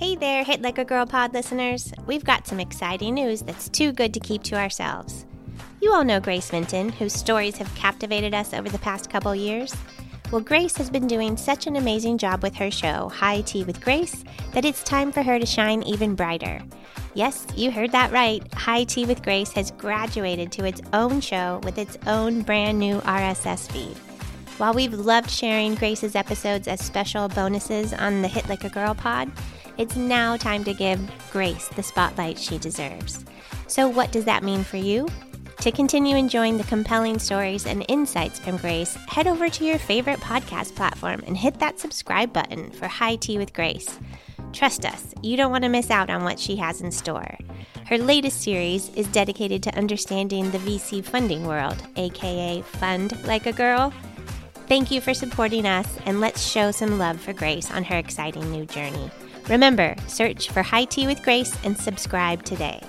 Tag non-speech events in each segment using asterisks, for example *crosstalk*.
Hey there, Hit Like a Girl pod listeners. We've got some exciting news that's too good to keep to ourselves. You all know Grace Minton, whose stories have captivated us over the past couple years. Well, Grace has been doing such an amazing job with her show, High Tea with Grace, that it's time for her to shine even brighter. Yes, you heard that right. High Tea with Grace has graduated to its own show with its own brand new RSS feed. While we've loved sharing Grace's episodes as special bonuses on the Hit Like a Girl pod, it's now time to give Grace the spotlight she deserves. So, what does that mean for you? To continue enjoying the compelling stories and insights from Grace, head over to your favorite podcast platform and hit that subscribe button for High Tea with Grace. Trust us, you don't want to miss out on what she has in store. Her latest series is dedicated to understanding the VC funding world, aka Fund Like a Girl. Thank you for supporting us, and let's show some love for Grace on her exciting new journey. Remember, search for High Tea with Grace and subscribe today.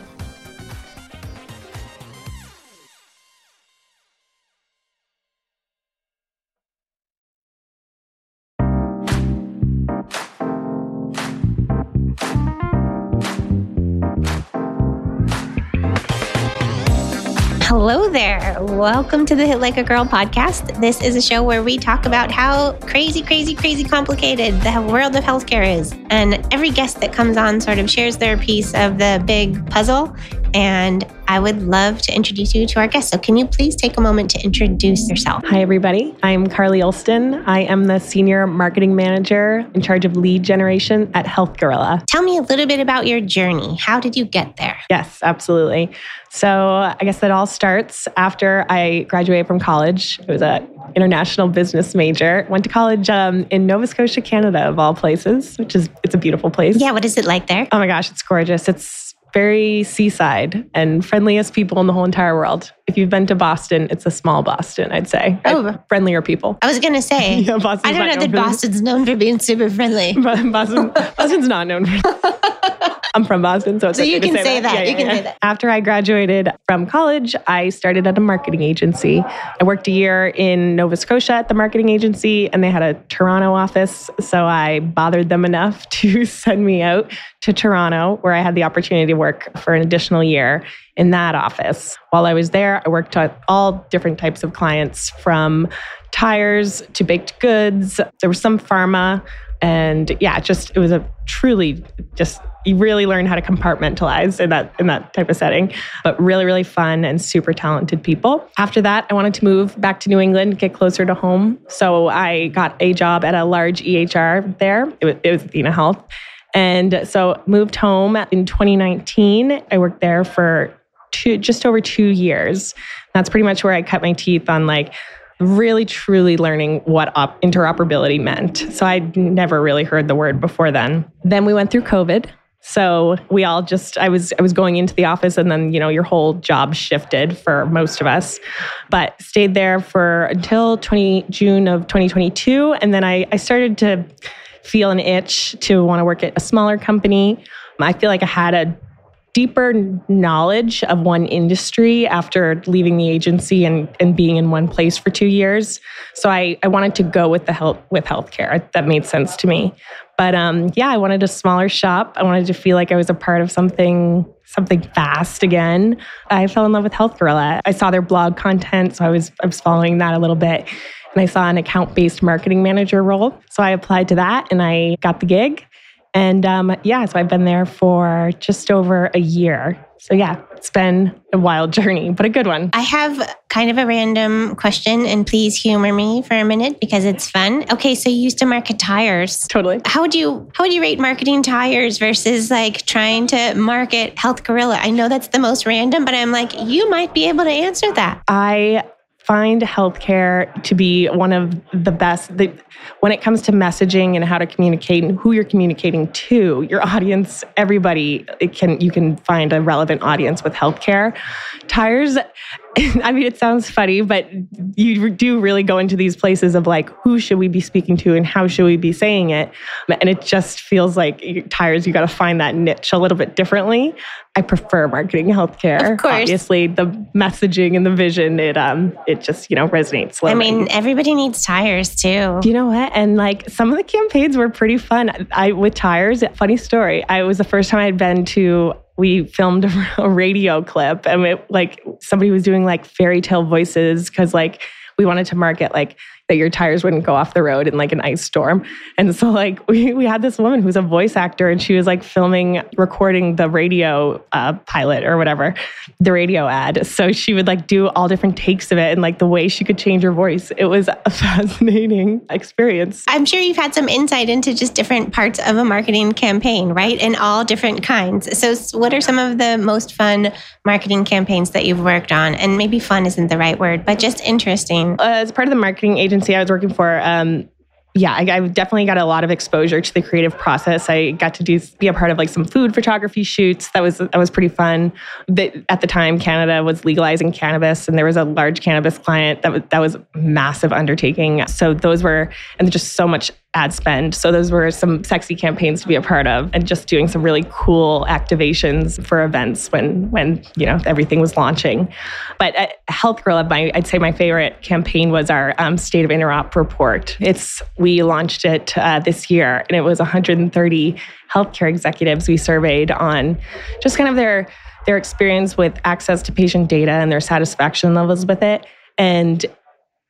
Hello there. Welcome to the Hit Like a Girl podcast. This is a show where we talk about how crazy, crazy, crazy complicated the world of healthcare is. And every guest that comes on sort of shares their piece of the big puzzle. And I would love to introduce you to our guest. So, can you please take a moment to introduce yourself? Hi, everybody. I'm Carly Olsten. I am the Senior Marketing Manager in charge of lead generation at Health Gorilla. Tell me a little bit about your journey. How did you get there? Yes, absolutely. So, I guess that all starts after I graduated from college. It was an international business major. Went to college um, in Nova Scotia, Canada, of all places, which is it's a beautiful place. Yeah, what is it like there? Oh my gosh, it's gorgeous. It's very seaside and friendliest people in the whole entire world. If you've been to Boston, it's a small Boston, I'd say. Oh. friendlier people. I was going to say, *laughs* Yeah, Boston's I don't not know that Boston's known for being super friendly. *laughs* Boston, Boston's not known for. *laughs* I'm from Boston, so it's So okay you to can say say that. that. You can say that. After I graduated from college, I started at a marketing agency. I worked a year in Nova Scotia at the marketing agency, and they had a Toronto office. So I bothered them enough *laughs* to send me out to Toronto, where I had the opportunity to work for an additional year in that office. While I was there, I worked on all different types of clients from tires to baked goods. There was some pharma. And yeah, just it was a truly just you really learn how to compartmentalize in that in that type of setting. But really, really fun and super talented people. After that, I wanted to move back to New England, get closer to home. So I got a job at a large EHR there. It was, it was Athena Health. And so moved home in 2019. I worked there for two, just over two years. That's pretty much where I cut my teeth on like really truly learning what op- interoperability meant. So I'd never really heard the word before then. Then we went through COVID. So we all just I was I was going into the office and then you know your whole job shifted for most of us. But stayed there for until 20 June of 2022 and then I I started to feel an itch to want to work at a smaller company. I feel like I had a deeper knowledge of one industry after leaving the agency and, and being in one place for two years. So I, I wanted to go with the health with healthcare. That made sense to me. But um, yeah, I wanted a smaller shop. I wanted to feel like I was a part of something something fast again. I fell in love with Health Gorilla. I saw their blog content, so I was I was following that a little bit. And I saw an account-based marketing manager role. So I applied to that and I got the gig. And um, yeah, so I've been there for just over a year. So yeah, it's been a wild *laughs* journey, but a good one. I have kind of a random question, and please humor me for a minute because it's fun. Okay, so you used to market tires. Totally. How would you how would you rate marketing tires versus like trying to market Health Gorilla? I know that's the most random, but I'm like, you might be able to answer that. I find healthcare to be one of the best the, when it comes to messaging and how to communicate and who you're communicating to your audience everybody it can you can find a relevant audience with healthcare. Tires *laughs* I mean, it sounds funny, but you do really go into these places of like, who should we be speaking to and how should we be saying it? And it just feels like tires, you got to find that niche a little bit differently. I prefer marketing healthcare. Of course. Obviously, the messaging and the vision, it um, it just, you know, resonates. I mean, everybody needs tires too. You know what? And like some of the campaigns were pretty fun. I with tires, funny story. I was the first time I'd been to we filmed *laughs* a radio clip and it, like somebody was doing like fairy tale voices because like we wanted to market like that your tires wouldn't go off the road in like an ice storm. And so like *laughs* we, we had this woman who's a voice actor and she was like filming, recording the radio uh, pilot or whatever, the radio ad. So she would like do all different takes of it and like the way she could change her voice. It was a *laughs* fascinating experience. I'm sure you've had some insight into just different parts of a marketing campaign, right? And all different kinds. So what are some of the most fun marketing campaigns that you've worked on? And maybe fun isn't the right word, but just interesting. Uh, as part of the marketing agency, agency I was working for, um, yeah, I, I, definitely got a lot of exposure to the creative process. I got to do be a part of like some food photography shoots. That was that was pretty fun. That at the time, Canada was legalizing cannabis, and there was a large cannabis client that was that was massive undertaking. So those were and just so much ad spend. So those were some sexy campaigns to be a part of and just doing some really cool activations for events when when you know everything was launching. But at Health Gorilla, my I'd say my favorite campaign was our um, State of Interop report. It's we launched it uh, this year and it was 130 healthcare executives we surveyed on just kind of their their experience with access to patient data and their satisfaction levels with it. And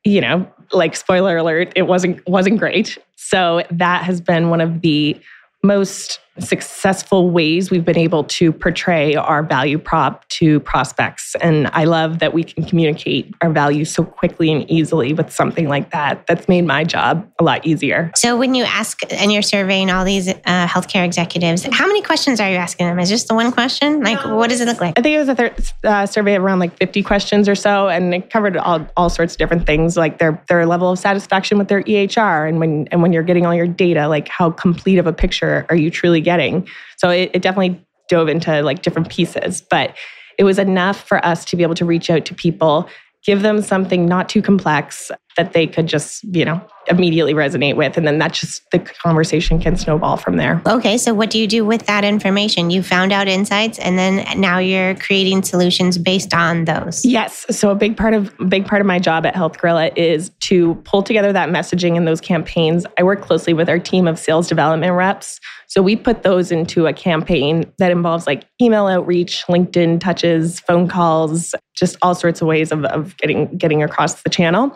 you know, like spoiler alert, it wasn't wasn't great. So that has been one of the most successful ways we've been able to portray our value prop to prospects. And I love that we can communicate our value so quickly and easily with something like that. That's made my job a lot easier. So, when you ask and you're surveying all these uh, healthcare executives, how many questions are you asking them? Is just the one question? Like, what does it look like? I think it was a thir- uh, survey of around like 50 questions or so, and it covered all, all sorts of different things, like their their level of satisfaction with their EHR, and when and when you're getting all your data, like how complete of a picture are you truly getting? So it, it definitely dove into like different pieces, but it was enough for us to be able to reach out to people, give them something not too complex that they could just, you know, immediately resonate with. And then that just the conversation can snowball from there. Okay. So what do you do with that information? You found out insights and then now you're creating solutions based on those. Yes. So a big part of big part of my job at Health Gorilla is to pull together that messaging in those campaigns. I work closely with our team of sales development reps. So we put those into a campaign that involves like email outreach, LinkedIn touches, phone calls, just all sorts of ways of, of getting getting across the channel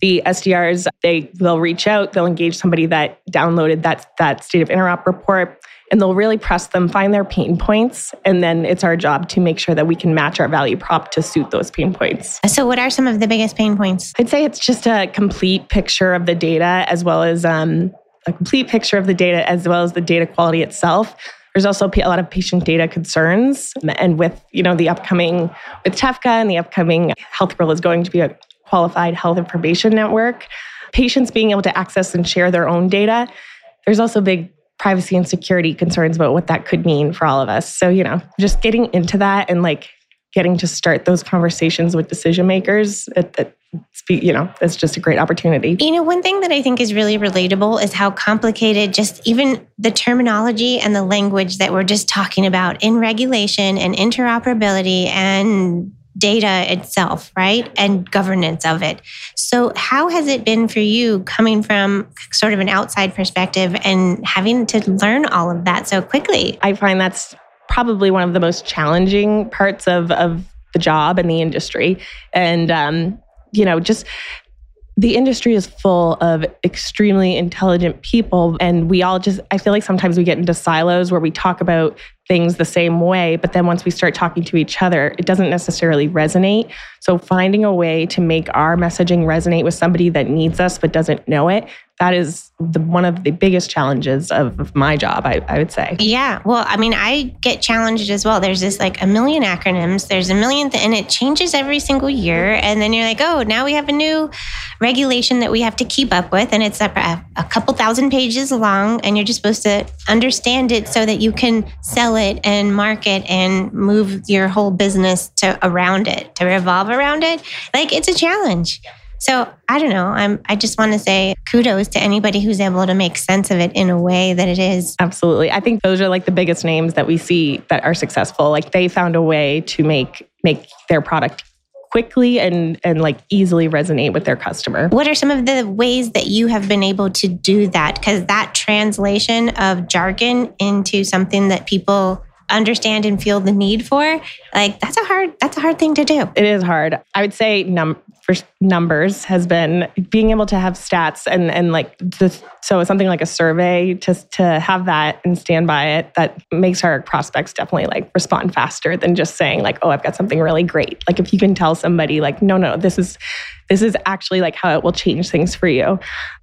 the SDRs, they they'll reach out, they'll engage somebody that downloaded that that state of interop report and they'll really press them, find their pain points, and then it's our job to make sure that we can match our value prop to suit those pain points. So, what are some of the biggest pain points? I'd say it's just a complete picture of the data, as well as um, a complete picture of the data, as well as the data quality itself. There's also a lot of patient data concerns, and with you know the upcoming with TEFCA and the upcoming Health Bill is going to be a qualified health information network, patients being able to access and share their own data. There's also big privacy and security concerns about what that could mean for all of us. So, you know, just getting into that and like getting to start those conversations with decision makers at, at you know, it's just a great opportunity. You know, one thing that I think is really relatable is how complicated just even the terminology and the language that we're just talking about in regulation and interoperability and data itself, right? And governance of it. So, how has it been for you coming from sort of an outside perspective and having to learn all of that so quickly? I find that's probably one of the most challenging parts of, of the job and the industry. And, um, you know, just the industry is full of extremely intelligent people and we all just i feel like sometimes we get into silos where we talk about things the same way but then once we start talking to each other it doesn't necessarily resonate. So finding a way to make our messaging resonate with somebody that needs us but doesn't know it that is the, one of the biggest challenges of, my job, I, I would say. Yeah. Well, I mean, I get challenged as well. There's this like a million acronyms, there's a million, th- and it changes every single year. And then you're like, oh, now we have a new regulation that we have to keep up with. And it's a, a couple thousand pages long. And you're just supposed to understand it so that you can sell it and market and move your whole business to around it, to revolve around it. Like it's a challenge. So I don't know. I'm I just want to say kudos to anybody who's able to make sense of it in a way that it is. Absolutely. I think those are like the biggest names that we see that are successful. Like they found a way to make make their product quickly and and like easily resonate with their customer. What are some of the ways that you have been able to do that? Because that translation of jargon into something that people understand and feel the need for like that's a hard that's a hard thing to do it is hard i would say num for numbers has been being able to have stats and and like the, so something like a survey to to have that and stand by it that makes our prospects definitely like respond faster than just saying like oh i've got something really great. Like if you can tell somebody like no no this is this is actually like how it will change things for you.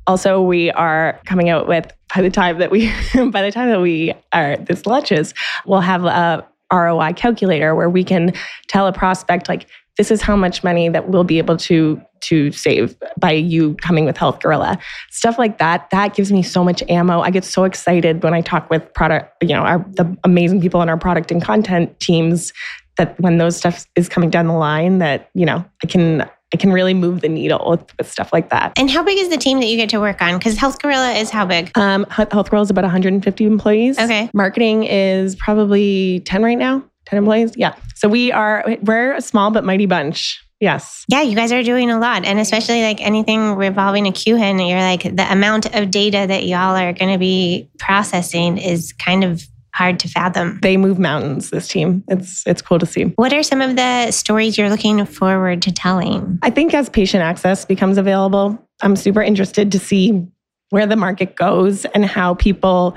Also we are coming out with by the time that we *laughs* by the time that we are this launches we'll have a ROI calculator where we can tell a prospect like this is how much money that we'll be able to to save by you coming with Health Gorilla. Stuff like that that gives me so much ammo. I get so excited when I talk with product, you know, our the amazing people in our product and content teams that when those stuff is coming down the line that, you know, I can I can really move the needle with, with, stuff like that. And how big is the team that you get to work on? Because Health Gorilla is how big? Um, Health Gorilla is about 150 employees. Okay. Marketing is probably 10 right now. 10 employees. Yeah. So we are we're a small but mighty bunch. Yes. Yeah, you guys are doing a lot. And especially like anything revolving a QHIN, you're like the amount of data that y'all are going to be processing is kind of hard to fathom. They move mountains, this team. It's it's cool to see. What are some of the stories you're looking forward to telling? I think as patient access becomes available, I'm super interested to see where the market goes and how people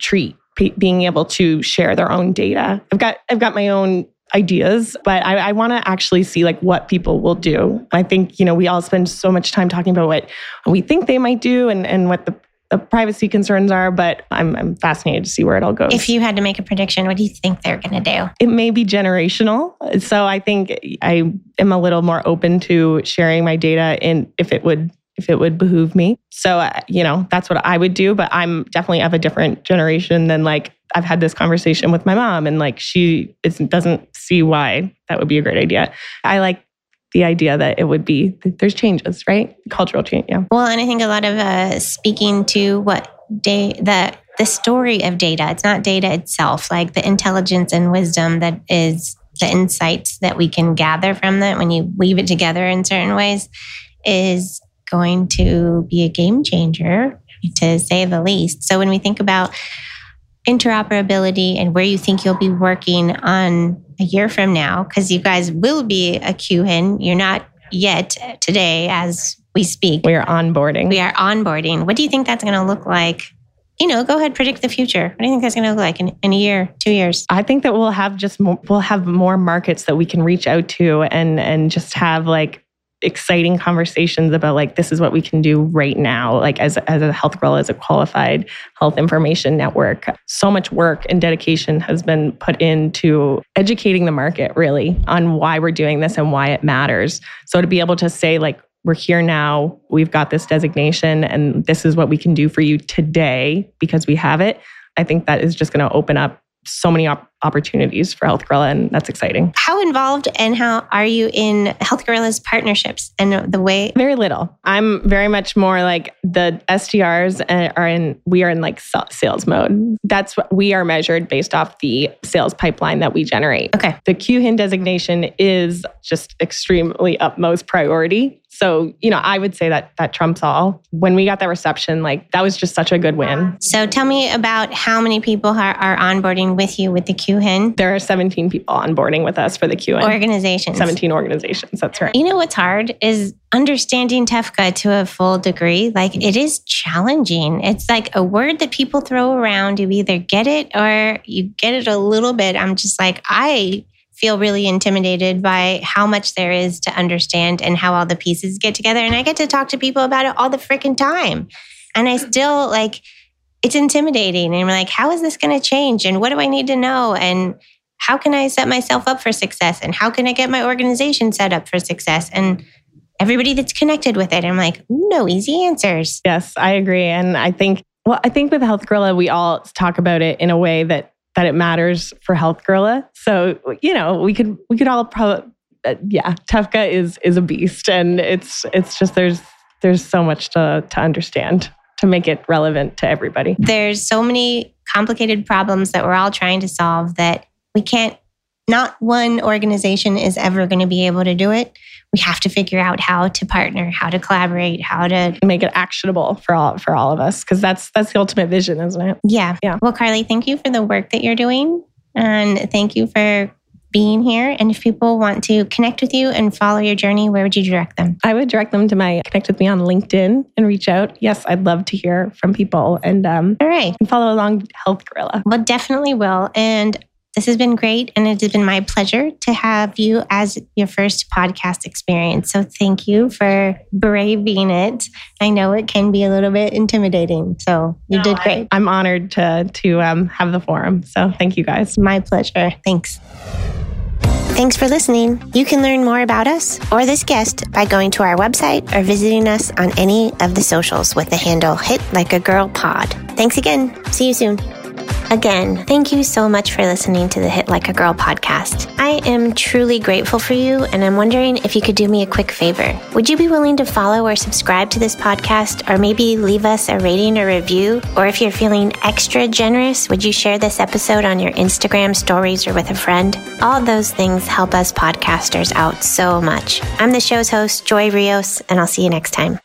treat being able to share their own data. I've got I've got my own ideas, but I, I want to actually see like what people will do. I think you know we all spend so much time talking about what we think they might do and and what the the privacy concerns are, but I'm, I'm fascinated to see where it all goes. If you had to make a prediction, what do you think they're going to do? It may be generational. So I think I am a little more open to sharing my data in if it would if it would behoove me. So, uh, you know, that's what I would do. But I'm definitely of a different generation than like I've had this conversation with my mom, and like she is, doesn't see why that would be a great idea. I like the idea that it would be there's changes, right? Cultural change. Yeah. Well, and I think a lot of uh, speaking to what day the the story of data. It's not data itself, like the intelligence and wisdom that is the insights that we can gather from that when you weave it together in certain ways is going to be a game changer, to say the least. So when we think about interoperability and where you think you'll be working on a year from now, because you guys will be a QHIN, you're not yet today as we speak. We are onboarding. We are onboarding. What do you think that's going to look like? You know, go ahead, predict the future. What do you think that's going to look like in, in a year, two years? I think that we'll have just more, we'll have more markets that we can reach out to and and just have like exciting conversations about like this is what we can do right now like as, as a health girl as a qualified health information network. So much work and dedication has been put into educating the market really on why we're doing this and why it matters. So to be able to say like we're here now we've got this designation and this is what we can do for you today because we have it i think that is just going to open up so many op- opportunities for Health Gorilla, and that's exciting. How involved and how are you in Health Gorilla's partnerships and the way? Very little. I'm very much more like the SDRs are in, we are in like sales mode. That's what we are measured based off the sales pipeline that we generate. Okay. The QHIN designation is just extremely utmost priority. So, you know, I would say that that trumps all. When we got that reception, like that was just such a good win. So, tell me about how many people are, are onboarding with you with the QHIN. There are 17 people onboarding with us for the QHIN. Organizations. 17 organizations. That's right. You know what's hard is understanding TEFCA to a full degree. Like it is challenging. It's like a word that people throw around. You either get it or you get it a little bit. I'm just like, I feel really intimidated by how much there is to understand and how all the pieces get together. And I get to talk to people about it all the freaking time. And I still like, it's intimidating. And I'm like, how is this going to change? And what do I need to know? And how can I set myself up for success? And how can I get my organization set up for success? And everybody that's connected with it. I'm like, no easy answers. Yes, I agree. And I think, well, I think with Health Gorilla, we all talk about it in a way that that it matters for Health Gorilla. So, you know, we could we could all probably uh, yeah, TEFCA is is a beast and it's it's just there's there's so much to to understand to make it relevant to everybody. There's so many complicated problems that we're all trying to solve that we can't not one organization is ever going to be able to do it. We have to figure out how to partner, how to collaborate, how to make it actionable for all for all of us because that's that's the ultimate vision, isn't it? Yeah. Yeah. Well, Carly, thank you for the work that you're doing and thank you for being here. And if people want to connect with you and follow your journey, where would you direct them? I would direct them to my connect with me on LinkedIn and reach out. Yes, I'd love to hear from people and um, all right, and follow along Health Gorilla. Well, definitely will. And this has been great, and it has been my pleasure to have you as your first podcast experience. So, thank you for braving it. I know it can be a little bit intimidating, so you no, did great. I, am honored to to um, have the forum. So, thank you guys. My pleasure. Thanks. Thanks for listening. You can learn more about us or this guest by going to our website or visiting us on any of the socials with the handle Hit Like a Girl Pod. Thanks again. See you soon. Again, thank you so much for listening to the Hit Like a Girl podcast. I am truly grateful for you, and I'm wondering if you could do me a quick favor. Would you be willing to follow or subscribe to this podcast, or maybe leave us a rating or review? Or if you're feeling extra generous, would you share this episode on your Instagram stories or with a friend? All those things help us podcasters out so much. I'm the show's host, Joy Rios, and I'll see you next time.